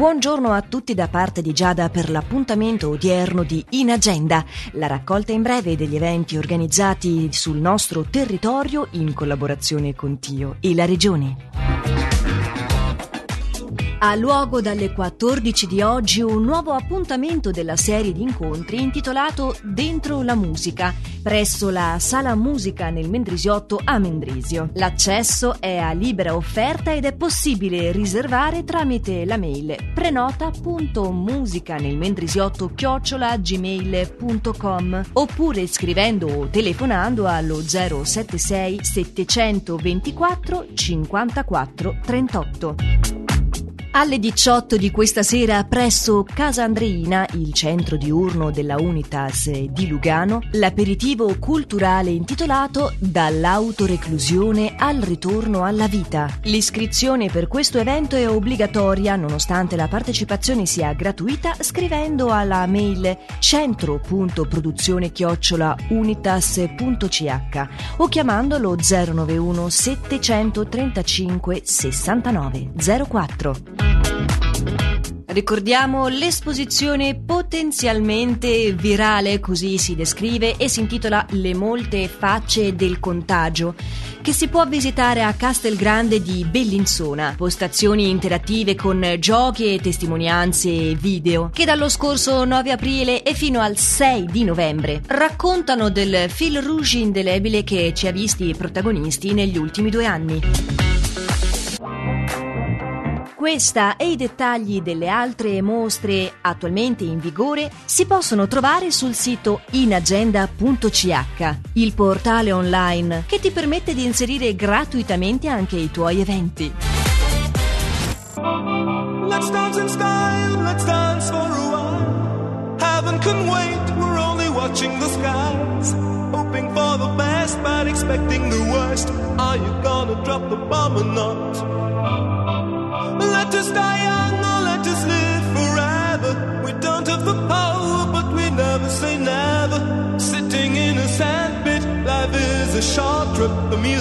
Buongiorno a tutti da parte di Giada per l'appuntamento odierno di In Agenda, la raccolta in breve degli eventi organizzati sul nostro territorio in collaborazione con Tio e la Regione. Ha luogo dalle 14 di oggi un nuovo appuntamento della serie di incontri intitolato Dentro la musica, presso la Sala Musica nel Mendrisiotto a Mendrisio. L'accesso è a libera offerta ed è possibile riservare tramite la mail prenota.musica nel mendrisiotto chiocciolagmail.com oppure scrivendo o telefonando allo 076 724 54 38. Alle 18 di questa sera presso Casa Andreina, il centro diurno della Unitas di Lugano, l'aperitivo culturale intitolato Dall'autoreclusione al ritorno alla vita. L'iscrizione per questo evento è obbligatoria nonostante la partecipazione sia gratuita scrivendo alla mail centro.produzione-unitas.ch o chiamandolo 091 735 69 04. Ricordiamo l'esposizione potenzialmente virale, così si descrive, e si intitola Le molte facce del contagio, che si può visitare a Castelgrande di Bellinzona. Postazioni interattive con giochi e testimonianze video, che dallo scorso 9 aprile e fino al 6 di novembre raccontano del fil rouge indelebile che ci ha visti protagonisti negli ultimi due anni. Questa e i dettagli delle altre mostre attualmente in vigore si possono trovare sul sito inagenda.ch, il portale online che ti permette di inserire gratuitamente anche i tuoi eventi. Let's dance in style, let's dance for a while. Heaven can wait, we're only watching the skies. Hoping for the best, but expecting the worst. Are you gonna drop the bomb or not?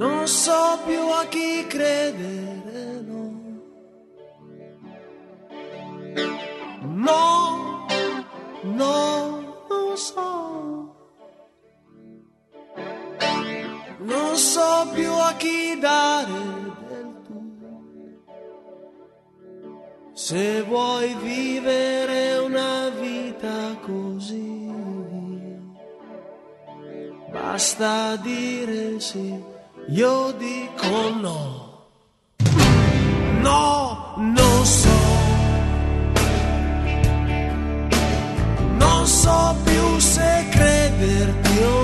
Non so più a chi credere, no. No, no, non so. Non so più a chi dare del tu. Se vuoi vivere una vita così, basta dire sì io dico no. No, non so. Non so più se crederti o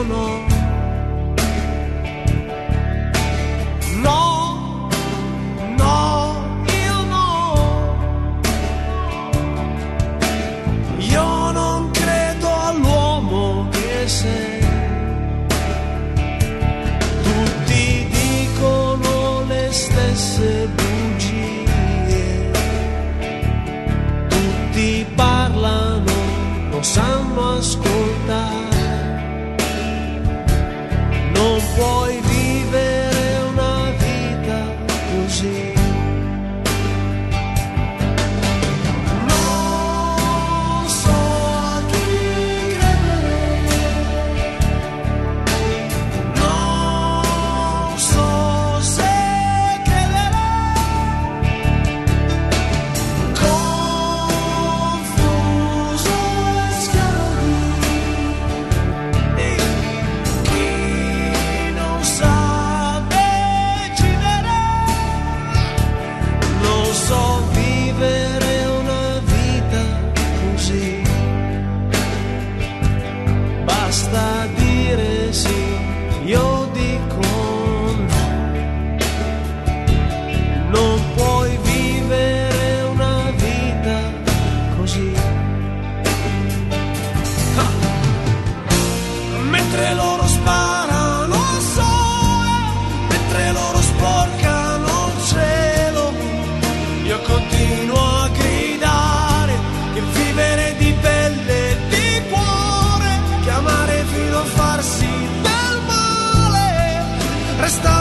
está